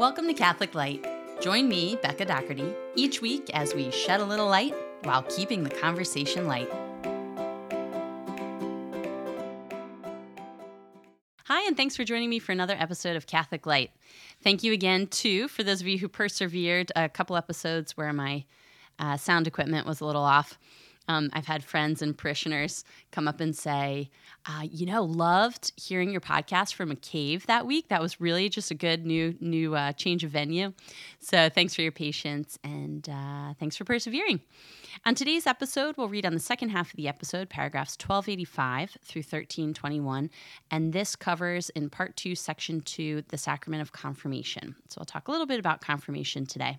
Welcome to Catholic Light. Join me, Becca Doherty, each week as we shed a little light while keeping the conversation light. Hi, and thanks for joining me for another episode of Catholic Light. Thank you again, too, for those of you who persevered a couple episodes where my uh, sound equipment was a little off. Um, I've had friends and parishioners come up and say, uh, you know, loved hearing your podcast from a cave that week. That was really just a good new new uh, change of venue. So thanks for your patience and uh, thanks for persevering. On today's episode, we'll read on the second half of the episode, paragraphs 1285 through 1321, and this covers in part two, section two, the sacrament of confirmation. So I'll talk a little bit about confirmation today.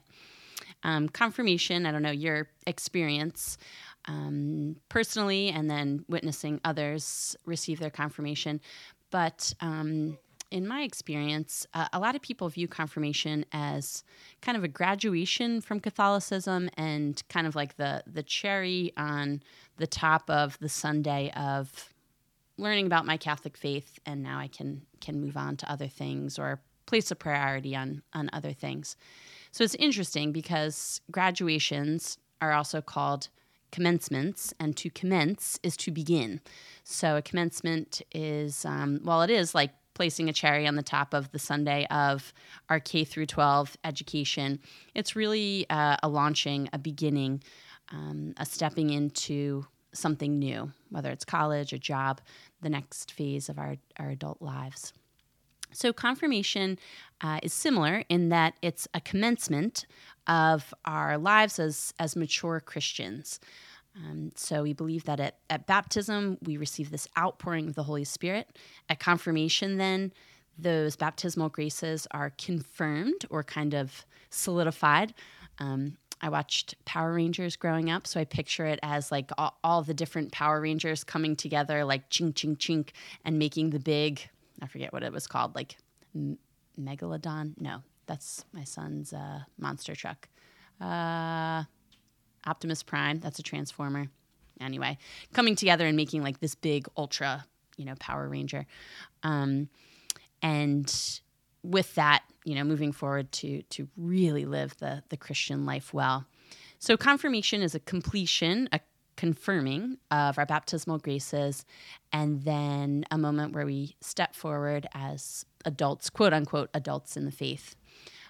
Um, confirmation, I don't know your experience um, personally and then witnessing others receive their confirmation. But um, in my experience, uh, a lot of people view confirmation as kind of a graduation from Catholicism and kind of like the the cherry on the top of the sundae of learning about my Catholic faith, and now I can can move on to other things or place a priority on on other things. So it's interesting because graduations are also called commencements, and to commence is to begin. So a commencement is, um, well, it is like placing a cherry on the top of the sundae of our K through 12 education. It's really uh, a launching, a beginning, um, a stepping into something new, whether it's college, a job, the next phase of our, our adult lives. So, confirmation uh, is similar in that it's a commencement of our lives as, as mature Christians. Um, so we believe that at, at baptism, we receive this outpouring of the Holy Spirit. At confirmation, then, those baptismal graces are confirmed or kind of solidified. Um, I watched Power Rangers growing up, so I picture it as like all, all, the different Power Rangers coming together, like chink, chink, chink, and making the big, I forget what it was called, like M- Megalodon? No, that's my son's uh, monster truck. Uh, Optimus Prime, that's a Transformer. Anyway, coming together and making like this big ultra, you know, Power Ranger. Um, and with that, you know, moving forward to to really live the the Christian life well. So confirmation is a completion, a confirming of our baptismal graces, and then a moment where we step forward as adults, quote unquote, adults in the faith.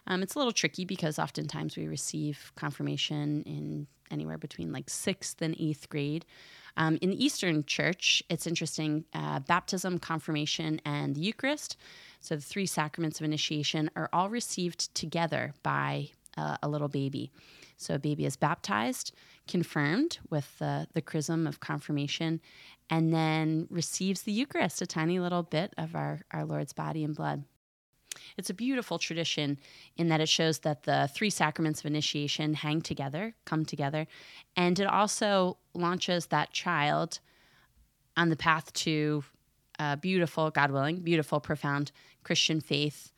Um, it's a little tricky because oftentimes we receive confirmation in anywhere between like sixth and eighth grade. Um, in the Eastern Church, it's interesting uh, baptism, confirmation, and the Eucharist. So the three sacraments of initiation are all received together by uh, a little baby. So a baby is baptized, confirmed with the, the chrism of confirmation, and then receives the Eucharist, a tiny little bit of our, our Lord's body and blood. It's a beautiful tradition in that it shows that the three sacraments of initiation hang together, come together, and it also launches that child on the path to a beautiful, God willing, beautiful, profound Christian faith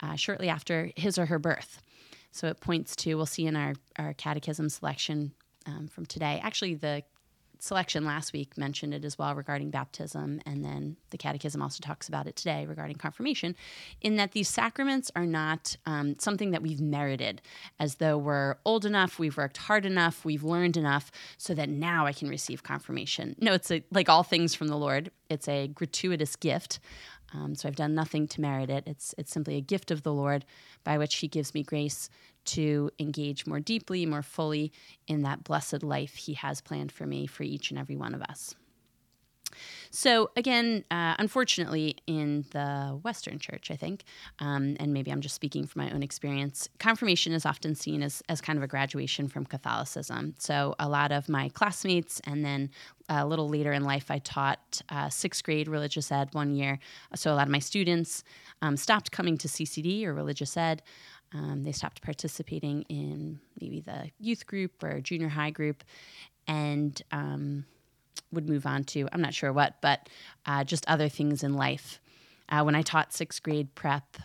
uh, shortly after his or her birth. So it points to, we'll see in our, our catechism selection um, from today. Actually, the selection last week mentioned it as well regarding baptism, and then the Catechism also talks about it today regarding confirmation, in that these sacraments are not um, something that we've merited, as though we're old enough, we've worked hard enough, we've learned enough, so that now I can receive confirmation. No, it's a, like all things from the Lord, it's a gratuitous gift. Um, so I've done nothing to merit it. It's it's simply a gift of the Lord by which He gives me grace to engage more deeply, more fully in that blessed life He has planned for me, for each and every one of us. So, again, uh, unfortunately, in the Western Church, I think, um, and maybe I'm just speaking from my own experience, confirmation is often seen as, as kind of a graduation from Catholicism. So, a lot of my classmates, and then a little later in life, I taught uh, sixth grade religious ed one year. So, a lot of my students um, stopped coming to CCD or religious ed. Um, they stopped participating in maybe the youth group or junior high group and um, would move on to, I'm not sure what, but uh, just other things in life. Uh, when I taught sixth grade prep,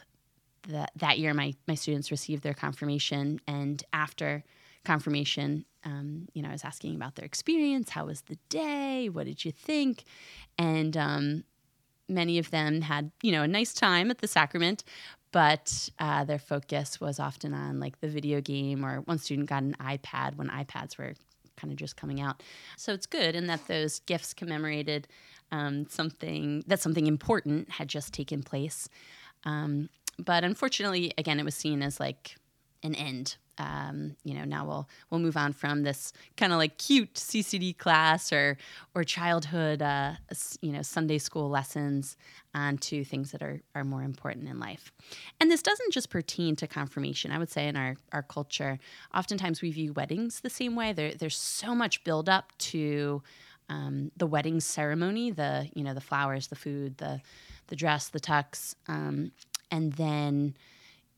that, that year my, my students received their confirmation. And after confirmation, um, you know, I was asking about their experience. How was the day? What did you think? And um, many of them had, you know, a nice time at the sacrament, but uh, their focus was often on like the video game, or one student got an iPad when iPads were kind of just coming out. So it's good in that those gifts commemorated um, something that something important had just taken place. Um, but unfortunately, again, it was seen as like an end um, you know, now we'll we'll move on from this kind of like cute CCD class or or childhood, uh, you know, Sunday school lessons onto things that are are more important in life. And this doesn't just pertain to confirmation. I would say in our our culture, oftentimes we view weddings the same way. There, there's so much build up to um, the wedding ceremony, the you know the flowers, the food, the the dress, the tux, um, and then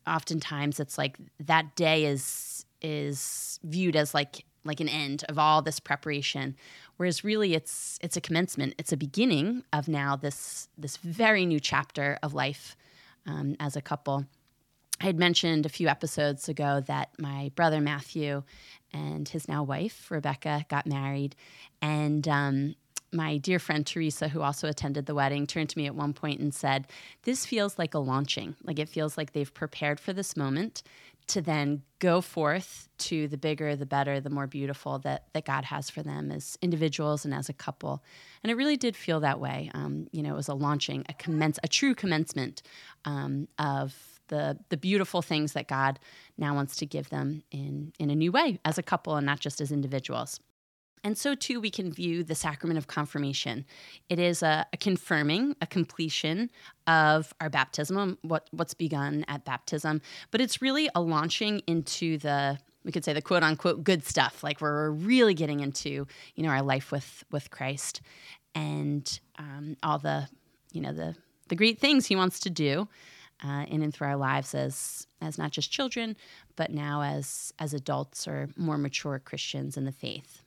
oftentimes it's like that day is is viewed as like like an end of all this preparation. Whereas really it's it's a commencement. It's a beginning of now this this very new chapter of life um, as a couple. I had mentioned a few episodes ago that my brother matthew and his now wife rebecca got married. And um, my dear friend Teresa, who also attended the wedding, turned to me at one point and said, This feels like a launching. Like it feels like they've prepared for this moment to then go forth to the bigger, the better, the more beautiful that, that God has for them as individuals and as a couple. And it really did feel that way. Um, you know, it was a launching, a commence, a true commencement um, of the the beautiful things that God now wants to give them in in a new way as a couple and not just as individuals. And so, too, we can view the sacrament of confirmation. It is a, a, confirming, a completion of our baptism, what, what's begun at baptism, but it's really a launching into the we could say the quote unquote good stuff, like we're really getting into you know our life with with Christ and um, all the you know the the great things He wants to do uh, in and through our lives as as not just children, but now as as adults or more mature Christians in the faith.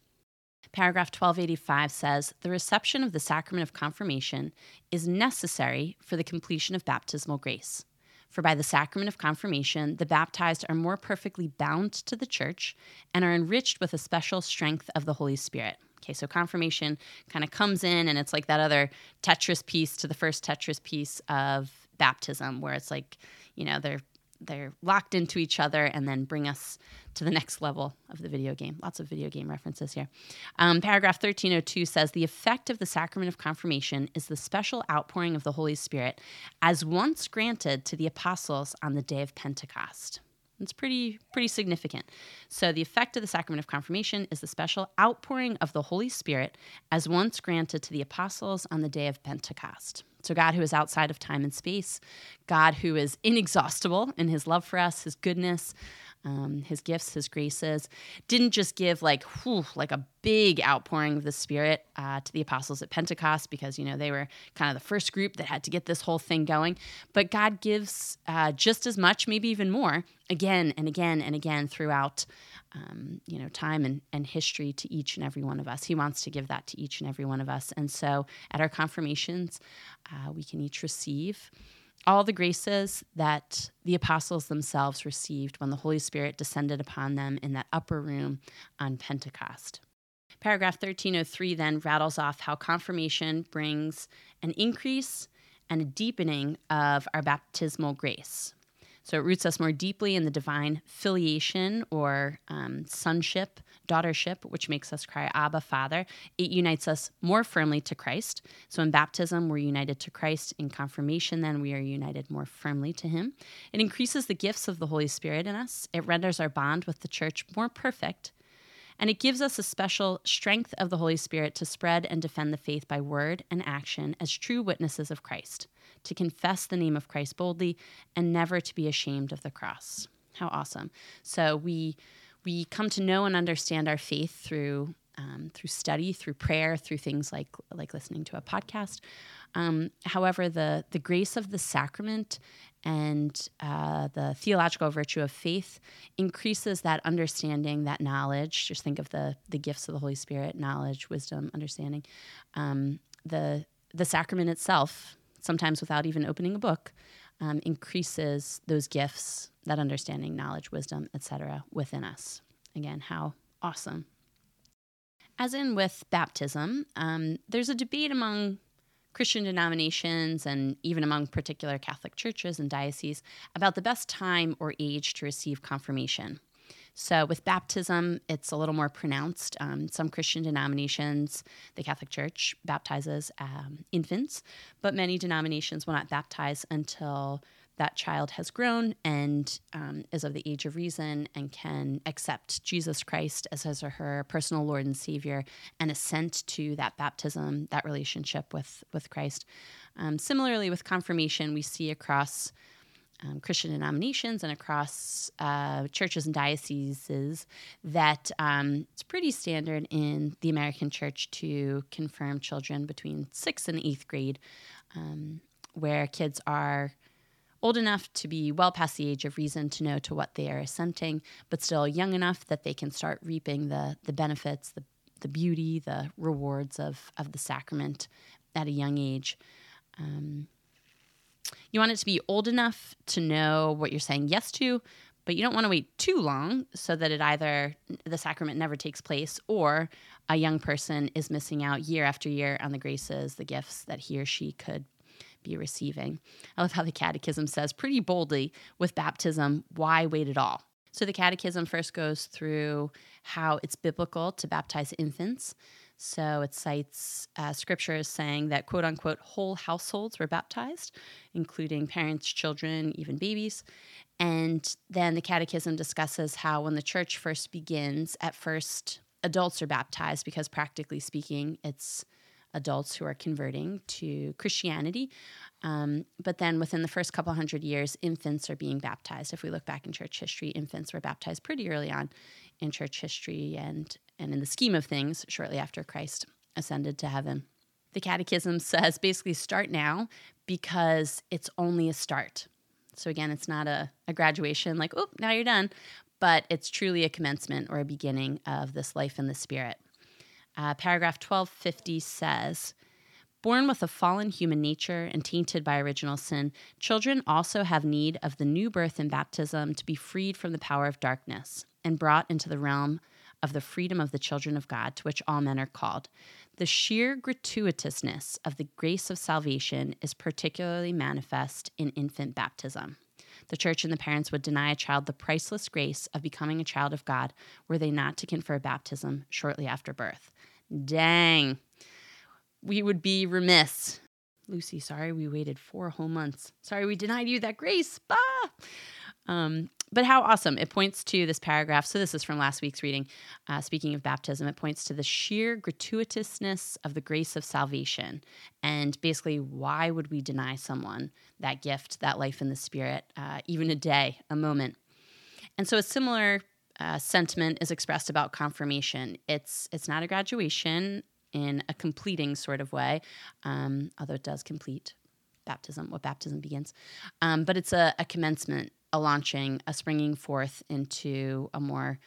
Paragraph 1285 says the reception of the sacrament of confirmation is necessary for the completion of baptismal grace. For by the sacrament of confirmation, the baptized are more perfectly bound to the church and are enriched with a special strength of the Holy Spirit. Okay, so confirmation kind of comes in and it's like that other Tetris piece to the first Tetris piece of baptism, where it's like, you know, they're they're locked into each other and then bring us to the next level of the video game. Lots of video game references here. Um, paragraph 1302 says the effect of the sacrament of confirmation is the special outpouring of the Holy Spirit as once granted to the apostles on the day of Pentecost. It's pretty pretty significant. So the effect of the sacrament of confirmation is the special outpouring of the Holy Spirit as once granted to the apostles on the day of Pentecost. So, God who is outside of time and space, God who is inexhaustible in his love for us, his goodness, um, his gifts, his graces, didn't just give like whew, like a big outpouring of the Spirit uh, to the apostles at Pentecost because you know they were kind of the first group that had to get this whole thing going. But God gives uh, just as much, maybe even more, again and again and again throughout um, you know time and, and history to each and every one of us. He wants to give that to each and every one of us. And so at our confirmations, uh, we can each receive all the graces that the apostles themselves received when the Holy Spirit descended upon them in that upper room on Pentecost. Paragraph 1303 then rattles off how confirmation brings an increase and a deepening of our baptismal grace. So it roots us more deeply in the divine filiation or um, sonship, daughtership, which makes us cry, Abba, Father. It unites us more firmly to Christ. So in baptism, we're united to Christ. In confirmation, then, we are united more firmly to Him. It increases the gifts of the Holy Spirit in us, it renders our bond with the church more perfect. And it gives us a special strength of the Holy Spirit to spread and defend the faith by word and action as true witnesses of Christ to confess the name of Christ boldly, and never to be ashamed of the cross. How awesome. So we we come to know and understand our faith through um, through study, through prayer, through things like like listening to a podcast. Um, however, the the grace of the sacrament and uh, the theological virtue of faith increases that understanding, that knowledge. Just think of the the gifts of the Holy Spirit: knowledge, wisdom, understanding. Um, the the sacrament itself sometimes without even opening a book, um, increases those gifts, that understanding, knowledge, wisdom, etc., within us. Again, how awesome. As in with baptism, um, there's a debate among Christian denominations and even among particular Catholic churches and dioceses about the best time or age to receive confirmation. So, with baptism, it's a little more pronounced. Um, some Christian denominations, the Catholic Church baptizes um, infants, but many denominations will not baptize until that child has grown and um, is of the age of reason and can accept Jesus Christ as his or her personal Lord and Savior and assent to that baptism, that relationship with, with Christ. Um, similarly, with confirmation, we see across um, Christian denominations and across uh, churches and dioceses that um, it's pretty standard in the American church to confirm children between sixth and eighth grade, um, where kids are old enough to be well past the age of reason to know to what they are assenting, but still young enough that they can start reaping the, the benefits, the, the beauty, the rewards of, of the sacrament at a young age. Um, you want it to be old enough to know what you're saying yes to, but you don't want to wait too long so that it either the sacrament never takes place or a young person is missing out year after year on the graces, the gifts that he or she could be receiving. I love how the Catechism says pretty boldly with baptism, why wait at all? So the Catechism first goes through how it's biblical to baptize infants. So it cites uh, scriptures saying that quote unquote whole households were baptized, including parents, children, even babies. And then the Catechism discusses how when the church first begins, at first adults are baptized because practically speaking, it's adults who are converting to Christianity. Um, but then within the first couple hundred years, infants are being baptized. If we look back in church history, infants were baptized pretty early on in church history and, and in the scheme of things, shortly after Christ ascended to heaven. The Catechism says basically start now because it's only a start. So again, it's not a, a graduation like, oh, now you're done, but it's truly a commencement or a beginning of this life in the Spirit. Uh, paragraph 1250 says, Born with a fallen human nature and tainted by original sin, children also have need of the new birth and baptism to be freed from the power of darkness and brought into the realm of the freedom of the children of God, to which all men are called. The sheer gratuitousness of the grace of salvation is particularly manifest in infant baptism. The church and the parents would deny a child the priceless grace of becoming a child of God were they not to confer baptism shortly after birth. Dang. We would be remiss. Lucy, sorry we waited four whole months. Sorry we denied you that grace. Bah! Um, but how awesome. It points to this paragraph. So, this is from last week's reading. Uh, speaking of baptism, it points to the sheer gratuitousness of the grace of salvation. And basically, why would we deny someone that gift, that life in the Spirit, uh, even a day, a moment? And so, a similar uh, sentiment is expressed about confirmation. It's it's not a graduation in a completing sort of way, um, although it does complete baptism, what baptism begins. Um, but it's a, a commencement, a launching, a springing forth into a more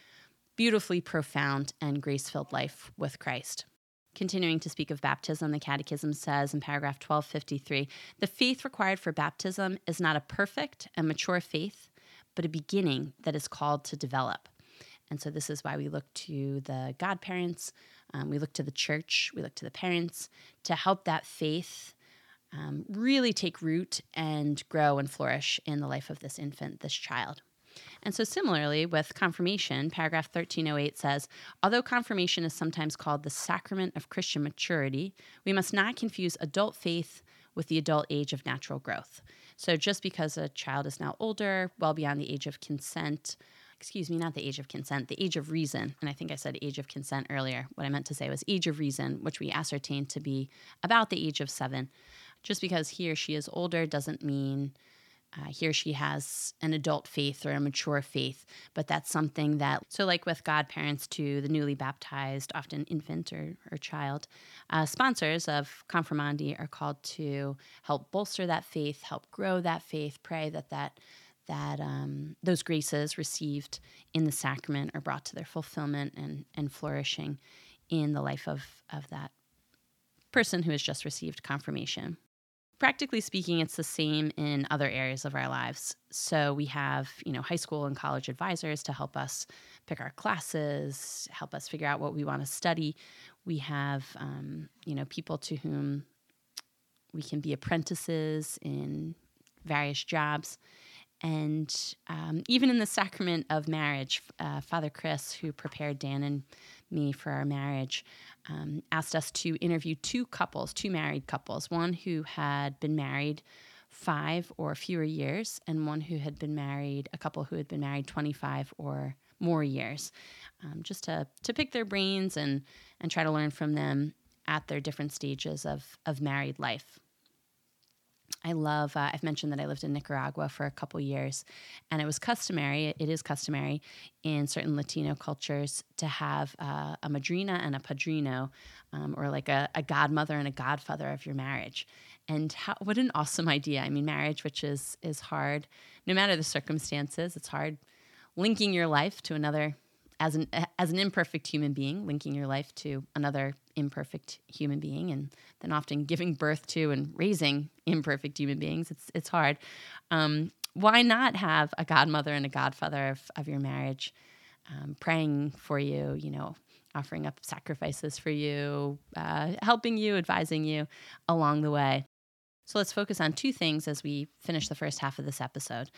beautifully profound and grace filled life with Christ. Continuing to speak of baptism, the Catechism says in paragraph 1253 the faith required for baptism is not a perfect and mature faith, but a beginning that is called to develop. And so this is why we look to the godparents, um, we look to the church, we look to the parents to help that faith um, really take root and grow and flourish in the life of this infant, this child. And so, similarly, with confirmation, paragraph 1308 says Although confirmation is sometimes called the sacrament of Christian maturity, we must not confuse adult faith with the adult age of natural growth. So, just because a child is now older, well beyond the age of consent, excuse me, not the age of consent, the age of reason. And I think I said age of consent earlier. What I meant to say was age of reason, which we ascertained to be about the age of seven. Just because he or she is older doesn't mean uh, he or she has an adult faith or a mature faith, but that's something that, so like with godparents to the newly baptized, often infant or, or child, uh, sponsors of confirmandi are called to help bolster that faith, help grow that faith, pray that that that um, those graces received in the sacrament are brought to their fulfillment and, and flourishing in the life of, of that person who has just received confirmation. Practically speaking, it's the same in other areas of our lives. So we have, you know, high school and college advisors to help us pick our classes, help us figure out what we want to study. We have, um, you know, people to whom we can be apprentices in various jobs. And um, even in the sacrament of marriage, uh, Father Chris, who prepared Dan and me for our marriage, um, asked us to interview two couples, two married couples, one who had been married five or fewer years, and one who had been married, a couple who had been married 25 or more years, um, just to, to pick their brains and, and try to learn from them at their different stages of, of married life. I love, uh, I've mentioned that I lived in Nicaragua for a couple years, and it was customary, it is customary in certain Latino cultures to have uh, a madrina and a padrino, um, or like a, a, godmother and a godfather of your marriage. And how, what an awesome idea. I mean, marriage, which is, is hard, no matter the circumstances, it's hard linking your life to another as an as an imperfect human being, linking your life to another imperfect human being, and then often giving birth to and raising imperfect human beings. It's it's hard. Um, why not have a godmother and a godfather of, of your marriage um, praying for you? You know, offering up sacrifices for you, uh, helping you, advising you along the way. So let's focus on two things as we finish the first half of this episode.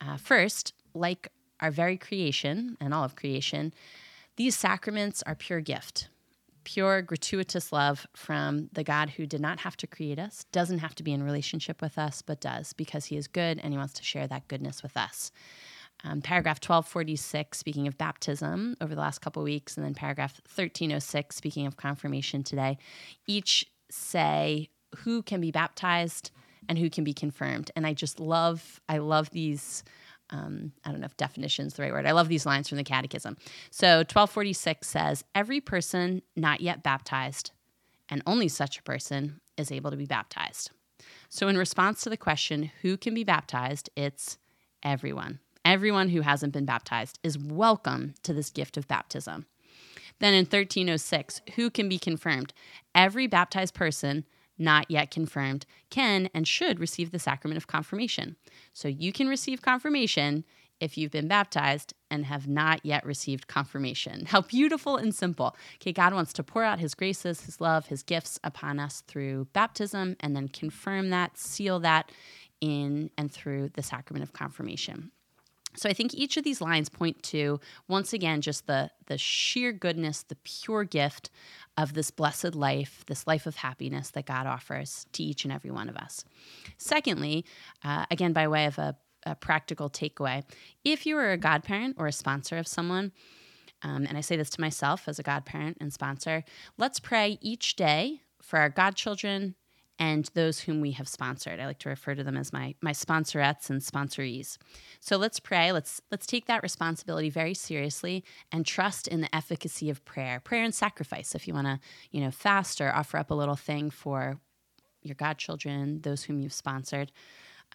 Uh, first, like our very creation and all of creation, these sacraments are pure gift, pure gratuitous love from the God who did not have to create us, doesn't have to be in relationship with us, but does because he is good and he wants to share that goodness with us. Um, paragraph 1246, speaking of baptism over the last couple weeks, and then paragraph 1306, speaking of confirmation today, each say who can be baptized and who can be confirmed. And I just love, I love these um, I don't know if definition is the right word. I love these lines from the Catechism. So 1246 says, Every person not yet baptized, and only such a person, is able to be baptized. So, in response to the question, who can be baptized, it's everyone. Everyone who hasn't been baptized is welcome to this gift of baptism. Then in 1306, who can be confirmed? Every baptized person not yet confirmed can and should receive the sacrament of confirmation. So you can receive confirmation if you've been baptized and have not yet received confirmation. How beautiful and simple. Okay, God wants to pour out his graces, his love, his gifts upon us through baptism and then confirm that, seal that in and through the sacrament of confirmation. So I think each of these lines point to once again just the the sheer goodness, the pure gift of this blessed life, this life of happiness that God offers to each and every one of us. Secondly, uh, again by way of a, a, practical takeaway, if you are a godparent or a sponsor of someone, um, and I say this to myself as a godparent and sponsor, let's pray each day for our godchildren and those whom we have sponsored. I like to refer to them as my my sponsorettes and sponsorees. So let's pray. Let's let's take that responsibility very seriously and trust in the efficacy of prayer. Prayer and sacrifice. If you want to, you know, fast or offer up a little thing for your godchildren, those whom you've sponsored.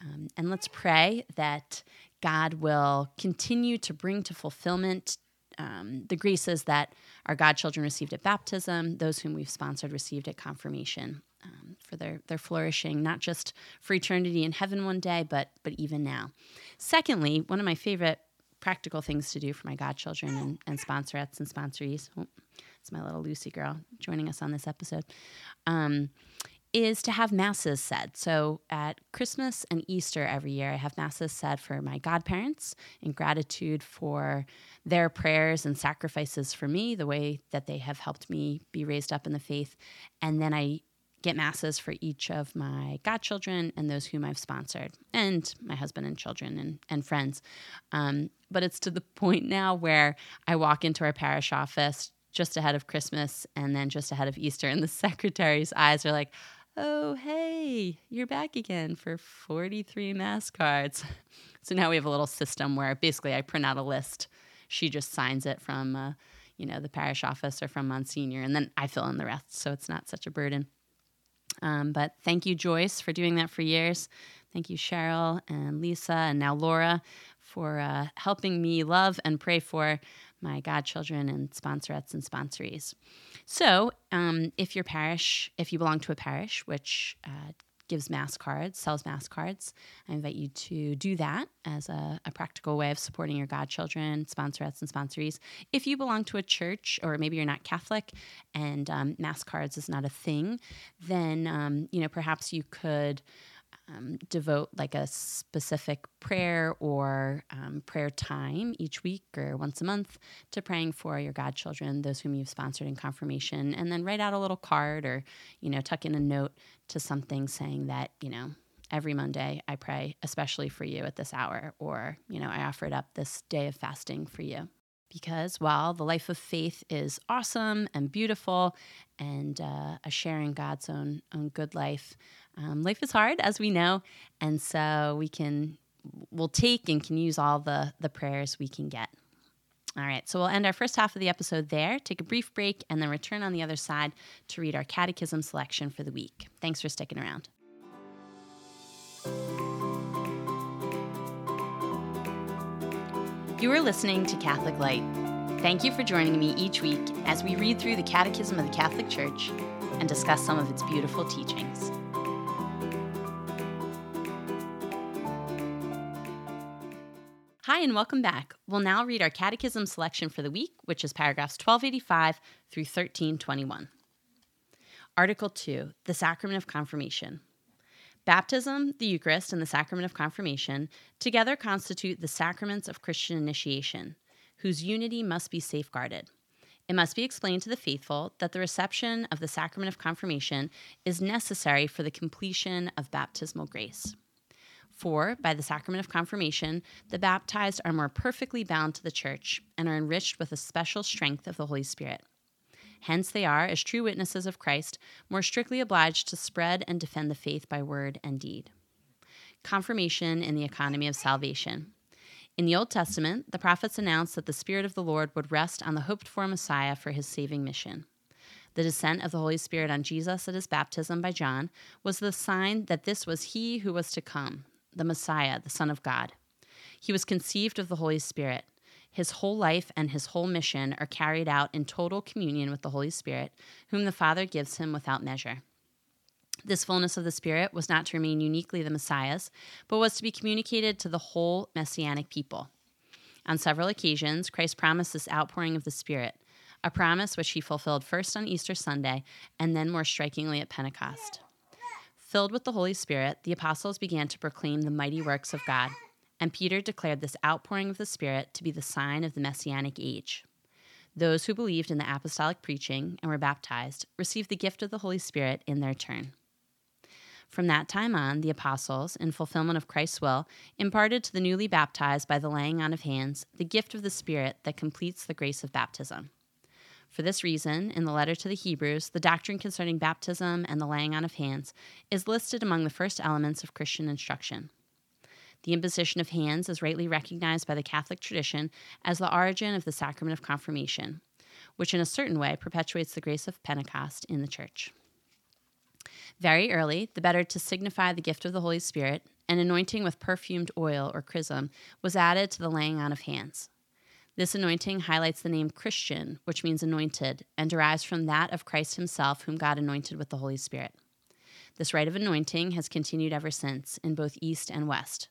Um, and let's pray that God will continue to bring to fulfillment um, the graces that our godchildren received at baptism, those whom we've sponsored received at confirmation, um, for their, their flourishing, not just for eternity in heaven one day, but, but even now. Secondly, one of my favorite practical things to do for my godchildren and, and sponsorettes and sponsorees, oh, it's my little Lucy girl joining us on this episode, um, is to have masses said. So at Christmas and Easter every year, I have masses said for my godparents in gratitude for their prayers and sacrifices for me, the way that they have helped me be raised up in the faith. And then I get masses for each of my godchildren and those whom I've sponsored, and my husband and children and, and friends. Um, but it's to the point now where I walk into our parish office just ahead of Christmas and then just ahead of Easter, and the secretary's eyes are like, oh, hey, you're back again for 43 mass cards. So now we have a little system where basically I print out a list. She just signs it from, uh, you know, the parish office or from Monsignor, and then I fill in the rest. So it's not such a burden. Um, but thank you, Joyce, for doing that for years. Thank you, Cheryl and Lisa, and now Laura, for uh, helping me love and pray for my godchildren and sponsorettes and sponsorees. So, um, if your parish, if you belong to a parish which uh, gives mass cards, sells mass cards. I invite you to do that as a, a, practical way of supporting your godchildren, sponsorettes, and sponsorees. If you belong to a church, or maybe you're not Catholic and um, mass cards is not a thing, then um, you know perhaps you could um, devote like a specific prayer or um, prayer time each week or once a month to praying for your godchildren, those whom you've sponsored in confirmation, and then write out a little card or, you know, tuck in a note to something saying that, you know, every Monday I pray especially for you at this hour, or, you know, I offer it up this day of fasting for you. Because while the life of faith is awesome and beautiful and uh, a sharing God's own, own good life, um, life is hard, as we know. And so we can, we'll take and can use all the, the prayers we can get. All right, so we'll end our first half of the episode there, take a brief break, and then return on the other side to read our catechism selection for the week. Thanks for sticking around. You are listening to Catholic Light. Thank you for joining me each week as we read through the Catechism of the Catholic Church and discuss some of its beautiful teachings. Hi, and welcome back. We'll now read our Catechism selection for the week, which is paragraphs 1285 through 1321. Article 2 The Sacrament of Confirmation. Baptism, the Eucharist, and the sacrament of confirmation together constitute the sacraments of Christian initiation, whose unity must be safeguarded. It must be explained to the faithful that the reception of the sacrament of confirmation is necessary for the completion of baptismal grace. For, by the sacrament of confirmation, the baptized are more perfectly bound to the church and are enriched with a special strength of the Holy Spirit. Hence, they are, as true witnesses of Christ, more strictly obliged to spread and defend the faith by word and deed. Confirmation in the economy of salvation. In the Old Testament, the prophets announced that the Spirit of the Lord would rest on the hoped for Messiah for his saving mission. The descent of the Holy Spirit on Jesus at his baptism by John was the sign that this was he who was to come, the Messiah, the Son of God. He was conceived of the Holy Spirit. His whole life and his whole mission are carried out in total communion with the Holy Spirit, whom the Father gives him without measure. This fullness of the Spirit was not to remain uniquely the Messiah's, but was to be communicated to the whole Messianic people. On several occasions, Christ promised this outpouring of the Spirit, a promise which he fulfilled first on Easter Sunday and then more strikingly at Pentecost. Filled with the Holy Spirit, the apostles began to proclaim the mighty works of God and Peter declared this outpouring of the Spirit to be the sign of the Messianic age. Those who believed in the apostolic preaching and were baptized received the gift of the Holy Spirit in their turn. From that time on, the apostles, in fulfillment of Christ's will, imparted to the newly baptized by the laying on of hands the gift of the Spirit that completes the grace of baptism. For this reason, in the letter to the Hebrews, the doctrine concerning baptism and the laying on of hands is listed among the first elements of Christian instruction. The imposition of hands is rightly recognized by the Catholic tradition as the origin of the sacrament of confirmation, which in a certain way perpetuates the grace of Pentecost in the Church. Very early, the better to signify the gift of the Holy Spirit, an anointing with perfumed oil or chrism was added to the laying on of hands. This anointing highlights the name Christian, which means anointed, and derives from that of Christ himself, whom God anointed with the Holy Spirit. This rite of anointing has continued ever since in both East and West.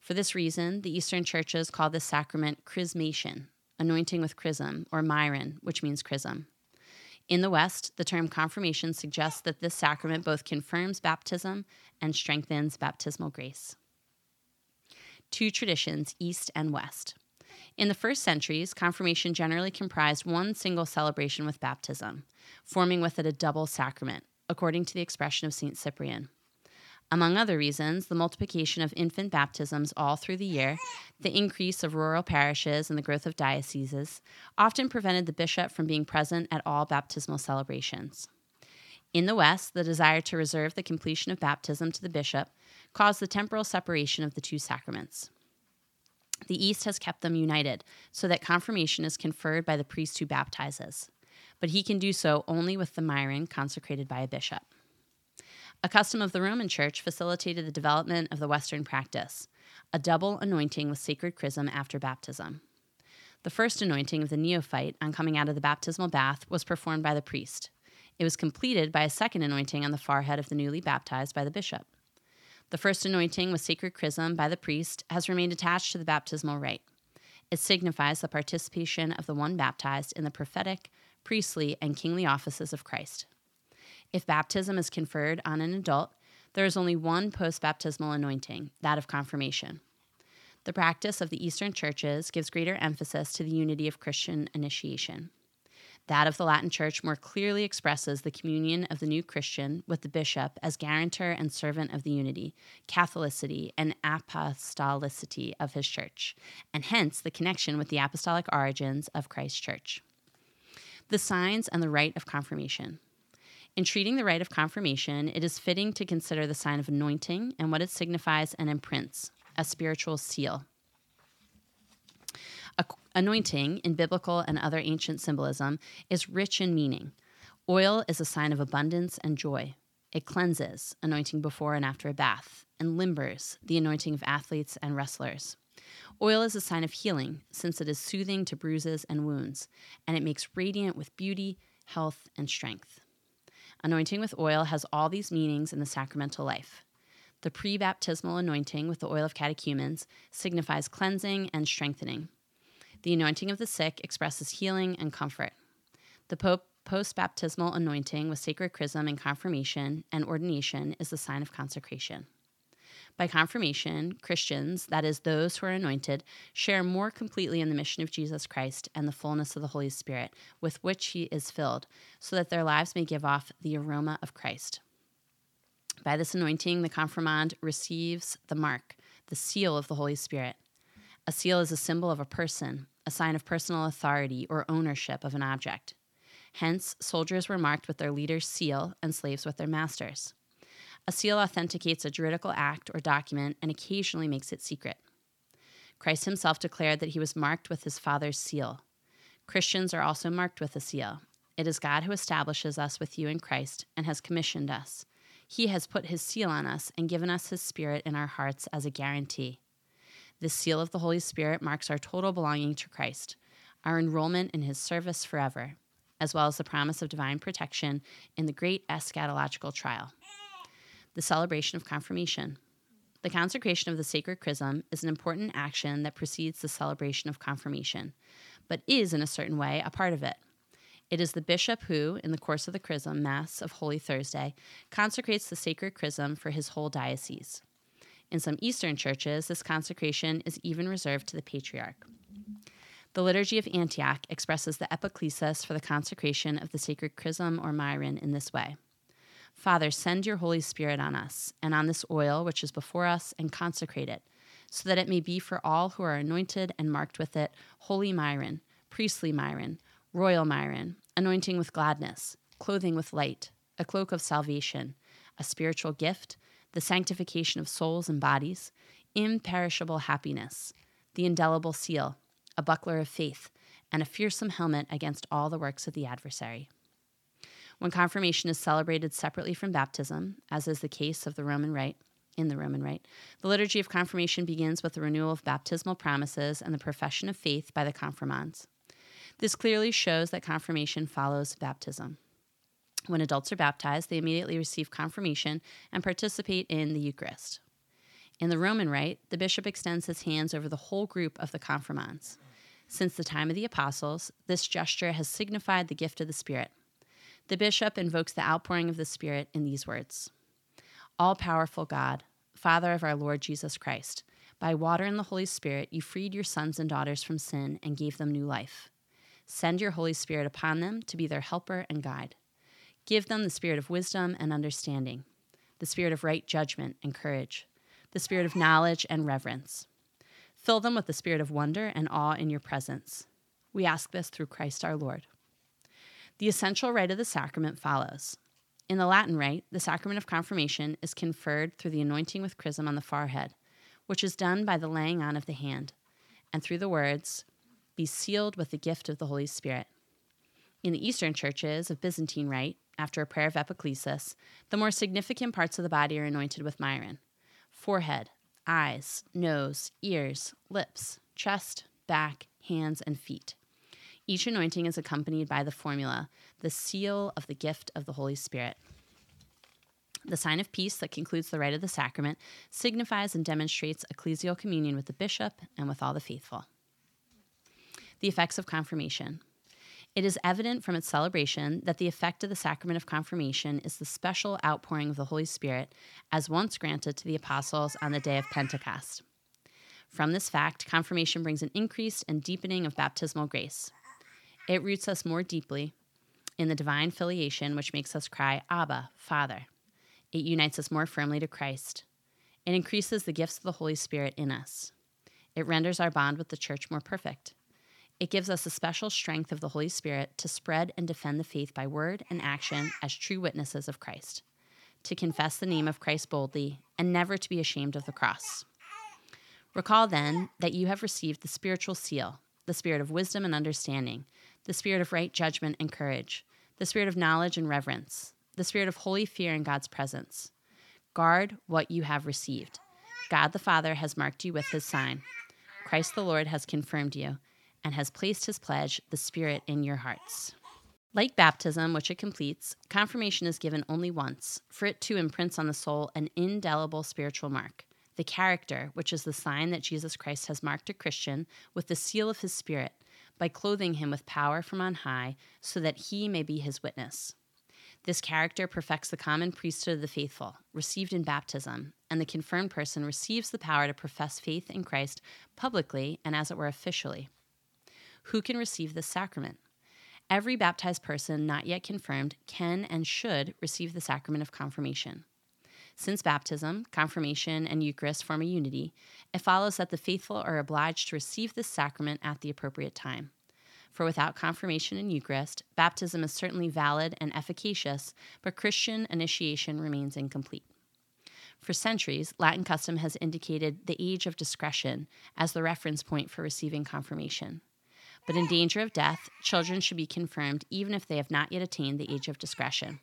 For this reason, the Eastern churches call this sacrament chrismation, anointing with chrism, or myron, which means chrism. In the West, the term confirmation suggests that this sacrament both confirms baptism and strengthens baptismal grace. Two traditions, East and West. In the first centuries, confirmation generally comprised one single celebration with baptism, forming with it a double sacrament, according to the expression of St. Cyprian. Among other reasons, the multiplication of infant baptisms all through the year, the increase of rural parishes, and the growth of dioceses often prevented the bishop from being present at all baptismal celebrations. In the West, the desire to reserve the completion of baptism to the bishop caused the temporal separation of the two sacraments. The East has kept them united so that confirmation is conferred by the priest who baptizes, but he can do so only with the myron consecrated by a bishop. A custom of the Roman Church facilitated the development of the Western practice, a double anointing with sacred chrism after baptism. The first anointing of the neophyte on coming out of the baptismal bath was performed by the priest. It was completed by a second anointing on the forehead of the newly baptized by the bishop. The first anointing with sacred chrism by the priest has remained attached to the baptismal rite. It signifies the participation of the one baptized in the prophetic, priestly, and kingly offices of Christ. If baptism is conferred on an adult, there is only one post baptismal anointing, that of confirmation. The practice of the Eastern churches gives greater emphasis to the unity of Christian initiation. That of the Latin Church more clearly expresses the communion of the new Christian with the bishop as guarantor and servant of the unity, Catholicity, and apostolicity of his church, and hence the connection with the apostolic origins of Christ's church. The signs and the rite of confirmation. In treating the rite of confirmation, it is fitting to consider the sign of anointing and what it signifies and imprints a spiritual seal. Anointing, in biblical and other ancient symbolism, is rich in meaning. Oil is a sign of abundance and joy. It cleanses, anointing before and after a bath, and limbers, the anointing of athletes and wrestlers. Oil is a sign of healing, since it is soothing to bruises and wounds, and it makes radiant with beauty, health, and strength. Anointing with oil has all these meanings in the sacramental life. The pre baptismal anointing with the oil of catechumens signifies cleansing and strengthening. The anointing of the sick expresses healing and comfort. The post baptismal anointing with sacred chrism and confirmation and ordination is the sign of consecration. By confirmation, Christians, that is, those who are anointed, share more completely in the mission of Jesus Christ and the fullness of the Holy Spirit with which he is filled, so that their lives may give off the aroma of Christ. By this anointing, the confirmand receives the mark, the seal of the Holy Spirit. A seal is a symbol of a person, a sign of personal authority or ownership of an object. Hence, soldiers were marked with their leader's seal and slaves with their master's. A seal authenticates a juridical act or document and occasionally makes it secret. Christ himself declared that he was marked with his Father's seal. Christians are also marked with a seal. It is God who establishes us with you in Christ and has commissioned us. He has put his seal on us and given us his Spirit in our hearts as a guarantee. This seal of the Holy Spirit marks our total belonging to Christ, our enrollment in his service forever, as well as the promise of divine protection in the great eschatological trial the celebration of confirmation. The consecration of the sacred chrism is an important action that precedes the celebration of confirmation, but is, in a certain way, a part of it. It is the bishop who, in the course of the chrism Mass of Holy Thursday, consecrates the sacred chrism for his whole diocese. In some Eastern churches, this consecration is even reserved to the patriarch. The Liturgy of Antioch expresses the epiclesis for the consecration of the sacred chrism or myron in this way. Father, send your Holy Spirit on us and on this oil which is before us, and consecrate it, so that it may be for all who are anointed and marked with it holy myron, priestly myron, royal myron, anointing with gladness, clothing with light, a cloak of salvation, a spiritual gift, the sanctification of souls and bodies, imperishable happiness, the indelible seal, a buckler of faith, and a fearsome helmet against all the works of the adversary. When confirmation is celebrated separately from baptism, as is the case of the Roman Rite, in the Roman Rite, the liturgy of confirmation begins with the renewal of baptismal promises and the profession of faith by the confirmands. This clearly shows that confirmation follows baptism. When adults are baptized, they immediately receive confirmation and participate in the Eucharist. In the Roman Rite, the bishop extends his hands over the whole group of the confirmands. Since the time of the apostles, this gesture has signified the gift of the Spirit, the bishop invokes the outpouring of the Spirit in these words All powerful God, Father of our Lord Jesus Christ, by water and the Holy Spirit, you freed your sons and daughters from sin and gave them new life. Send your Holy Spirit upon them to be their helper and guide. Give them the spirit of wisdom and understanding, the spirit of right judgment and courage, the spirit of knowledge and reverence. Fill them with the spirit of wonder and awe in your presence. We ask this through Christ our Lord. The essential rite of the sacrament follows. In the Latin rite, the sacrament of confirmation is conferred through the anointing with chrism on the forehead, which is done by the laying on of the hand, and through the words, Be sealed with the gift of the Holy Spirit. In the Eastern churches of Byzantine Rite, after a prayer of epiclesis, the more significant parts of the body are anointed with myron forehead, eyes, nose, ears, lips, chest, back, hands, and feet. Each anointing is accompanied by the formula the seal of the gift of the Holy Spirit. The sign of peace that concludes the rite of the sacrament signifies and demonstrates ecclesial communion with the bishop and with all the faithful. The effects of confirmation. It is evident from its celebration that the effect of the sacrament of confirmation is the special outpouring of the Holy Spirit as once granted to the apostles on the day of Pentecost. From this fact, confirmation brings an increase and deepening of baptismal grace. It roots us more deeply in the divine filiation, which makes us cry, Abba, Father. It unites us more firmly to Christ. It increases the gifts of the Holy Spirit in us. It renders our bond with the church more perfect. It gives us a special strength of the Holy Spirit to spread and defend the faith by word and action as true witnesses of Christ, to confess the name of Christ boldly, and never to be ashamed of the cross. Recall then that you have received the spiritual seal, the spirit of wisdom and understanding, the spirit of right judgment and courage, the spirit of knowledge and reverence, the spirit of holy fear in God's presence. Guard what you have received. God the Father has marked you with his sign. Christ the Lord has confirmed you and has placed his pledge, the Spirit, in your hearts. Like baptism, which it completes, confirmation is given only once, for it too imprints on the soul an indelible spiritual mark, the character, which is the sign that Jesus Christ has marked a Christian with the seal of his Spirit, by clothing him with power from on high, so that he may be his witness. This character perfects the common priesthood of the faithful, received in baptism, and the confirmed person receives the power to profess faith in Christ publicly and, as it were, officially who can receive this sacrament. Every baptized person not yet confirmed can and should receive the sacrament of confirmation. Since baptism, confirmation, and Eucharist form a unity, it follows that the faithful are obliged to receive this sacrament at the appropriate time. For without confirmation and Eucharist, baptism is certainly valid and efficacious, but Christian initiation remains incomplete. For centuries, Latin custom has indicated the age of discretion as the reference point for receiving confirmation but in danger of death, children should be confirmed even if they have not yet attained the age of discretion.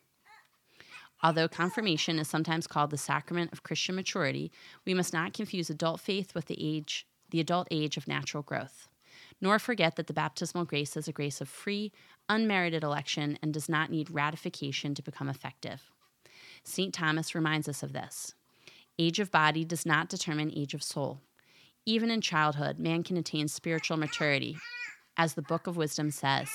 Although confirmation is sometimes called the sacrament of Christian maturity, we must not confuse adult faith with the age, the adult age of natural growth, nor forget that the baptismal grace is a grace of free, unmerited election and does not need ratification to become effective. St. Thomas reminds us of this. Age of body does not determine age of soul. Even in childhood, man can attain spiritual maturity, as the Book of Wisdom says,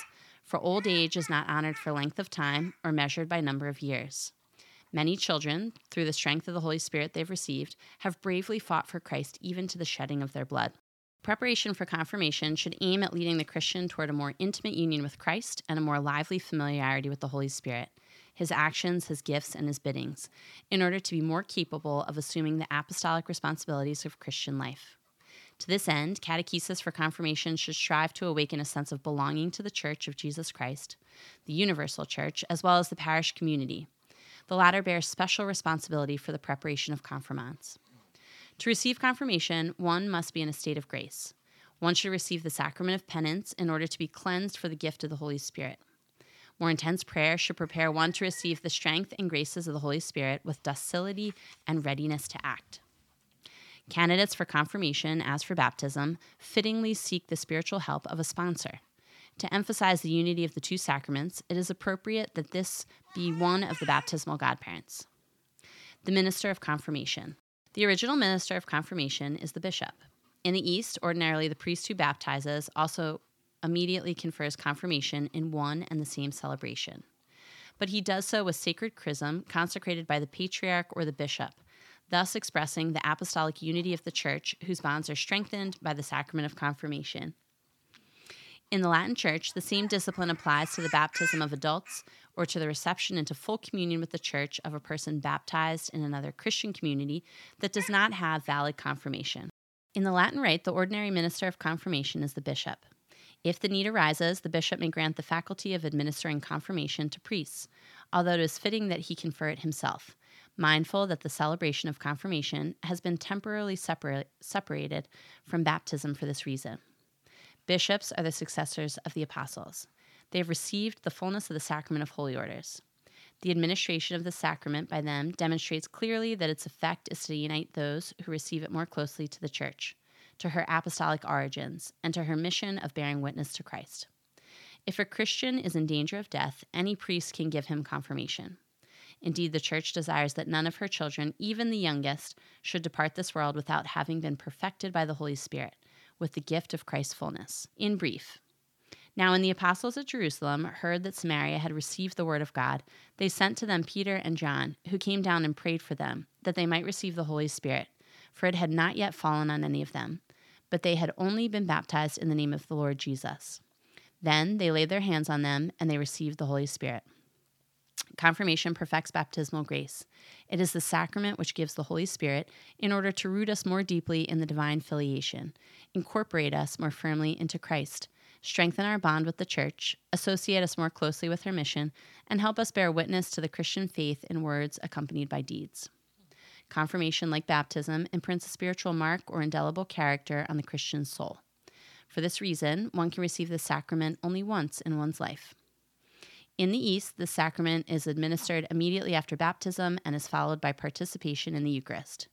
for old age is not honored for length of time or measured by number of years. Many children, through the strength of the Holy Spirit they've received, have bravely fought for Christ even to the shedding of their blood. Preparation for confirmation should aim at leading the Christian toward a more intimate union with Christ and a more lively familiarity with the Holy Spirit, his actions, his gifts, and his biddings, in order to be more capable of assuming the apostolic responsibilities of Christian life. To this end, catechesis for confirmation should strive to awaken a sense of belonging to the Church of Jesus Christ, the universal church, as well as the parish community. The latter bears special responsibility for the preparation of confirmands. To receive confirmation, one must be in a state of grace. One should receive the sacrament of penance in order to be cleansed for the gift of the Holy Spirit. More intense prayer should prepare one to receive the strength and graces of the Holy Spirit with docility and readiness to act. Candidates for confirmation, as for baptism, fittingly seek the spiritual help of a sponsor. To emphasize the unity of the two sacraments, it is appropriate that this be one of the baptismal godparents. The minister of confirmation. The original minister of confirmation is the bishop. In the East, ordinarily the priest who baptizes also immediately confers confirmation in one and the same celebration. But he does so with sacred chrism consecrated by the patriarch or the bishop, thus expressing the apostolic unity of the Church, whose bonds are strengthened by the sacrament of confirmation. In the Latin Church, the same discipline applies to the baptism of adults or to the reception into full communion with the Church of a person baptized in another Christian community that does not have valid confirmation. In the Latin Rite, the ordinary minister of confirmation is the bishop. If the need arises, the bishop may grant the faculty of administering confirmation to priests, although it is fitting that he confer it himself, mindful that the celebration of confirmation has been temporarily separa- separated from baptism for this reason. Bishops are the successors of the apostles. They have received the fullness of the sacrament of holy orders. The administration of the sacrament by them demonstrates clearly that its effect is to unite those who receive it more closely to the Church, to her apostolic origins, and to her mission of bearing witness to Christ. If a Christian is in danger of death, any priest can give him confirmation. Indeed, the church desires that none of her children, even the youngest, should depart this world without having been perfected by the Holy Spirit with the gift of Christ's fullness. In brief, now, when the apostles at Jerusalem heard that Samaria had received the word of God, they sent to them Peter and John, who came down and prayed for them, that they might receive the Holy Spirit, for it had not yet fallen on any of them, but they had only been baptized in the name of the Lord Jesus. Then they laid their hands on them, and they received the Holy Spirit. Confirmation perfects baptismal grace. It is the sacrament which gives the Holy Spirit in order to root us more deeply in the divine filiation, incorporate us more firmly into Christ, strengthen our bond with the Church, associate us more closely with her mission, and help us bear witness to the Christian faith in words accompanied by deeds. Confirmation, like baptism, imprints a spiritual mark or indelible character on the Christian soul. For this reason, one can receive the sacrament only once in one's life. In the East, the sacrament is administered immediately after baptism and is followed by participation in the Eucharist.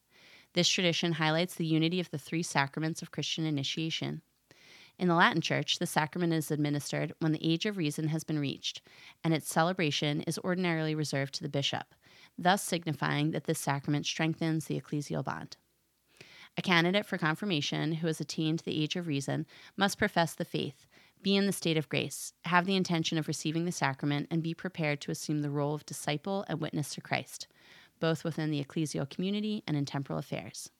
This tradition highlights the unity of the three sacraments of Christian initiation. In the Latin Church, the sacrament is administered when the age of reason has been reached, and its celebration is ordinarily reserved to the bishop, thus signifying that this sacrament strengthens the ecclesial bond. A candidate for confirmation who has attained the age of reason must profess the faith, be in the state of grace, have the intention of receiving the sacrament, and be prepared to assume the role of disciple and witness to Christ, both within the ecclesial community and in temporal affairs.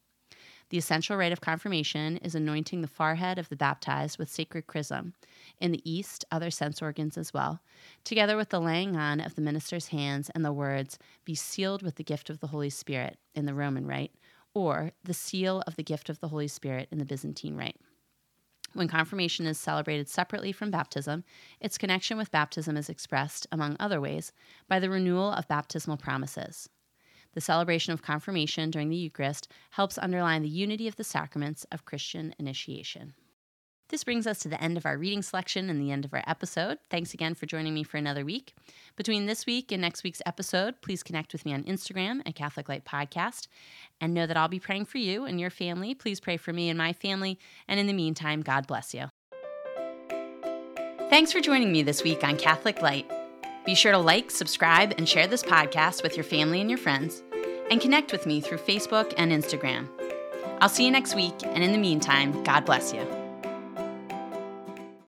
The essential rite of confirmation is anointing the forehead of the baptized with sacred chrism, in the East, other sense organs as well, together with the laying on of the minister's hands and the words, Be sealed with the gift of the Holy Spirit, in the Roman rite, or the seal of the gift of the Holy Spirit in the Byzantine rite. When confirmation is celebrated separately from baptism, its connection with baptism is expressed, among other ways, by the renewal of baptismal promises. The celebration of confirmation during the Eucharist helps underline the unity of the sacraments of Christian initiation. This brings us to the end of our reading selection and the end of our episode. Thanks again for joining me for another week. Between this week and next week's episode, please connect with me on Instagram at Catholic Light Podcast and know that I'll be praying for you and your family. Please pray for me and my family. And in the meantime, God bless you. Thanks for joining me this week on Catholic Light. Be sure to like, subscribe, and share this podcast with your family and your friends, and connect with me through Facebook and Instagram. I'll see you next week, and in the meantime, God bless you.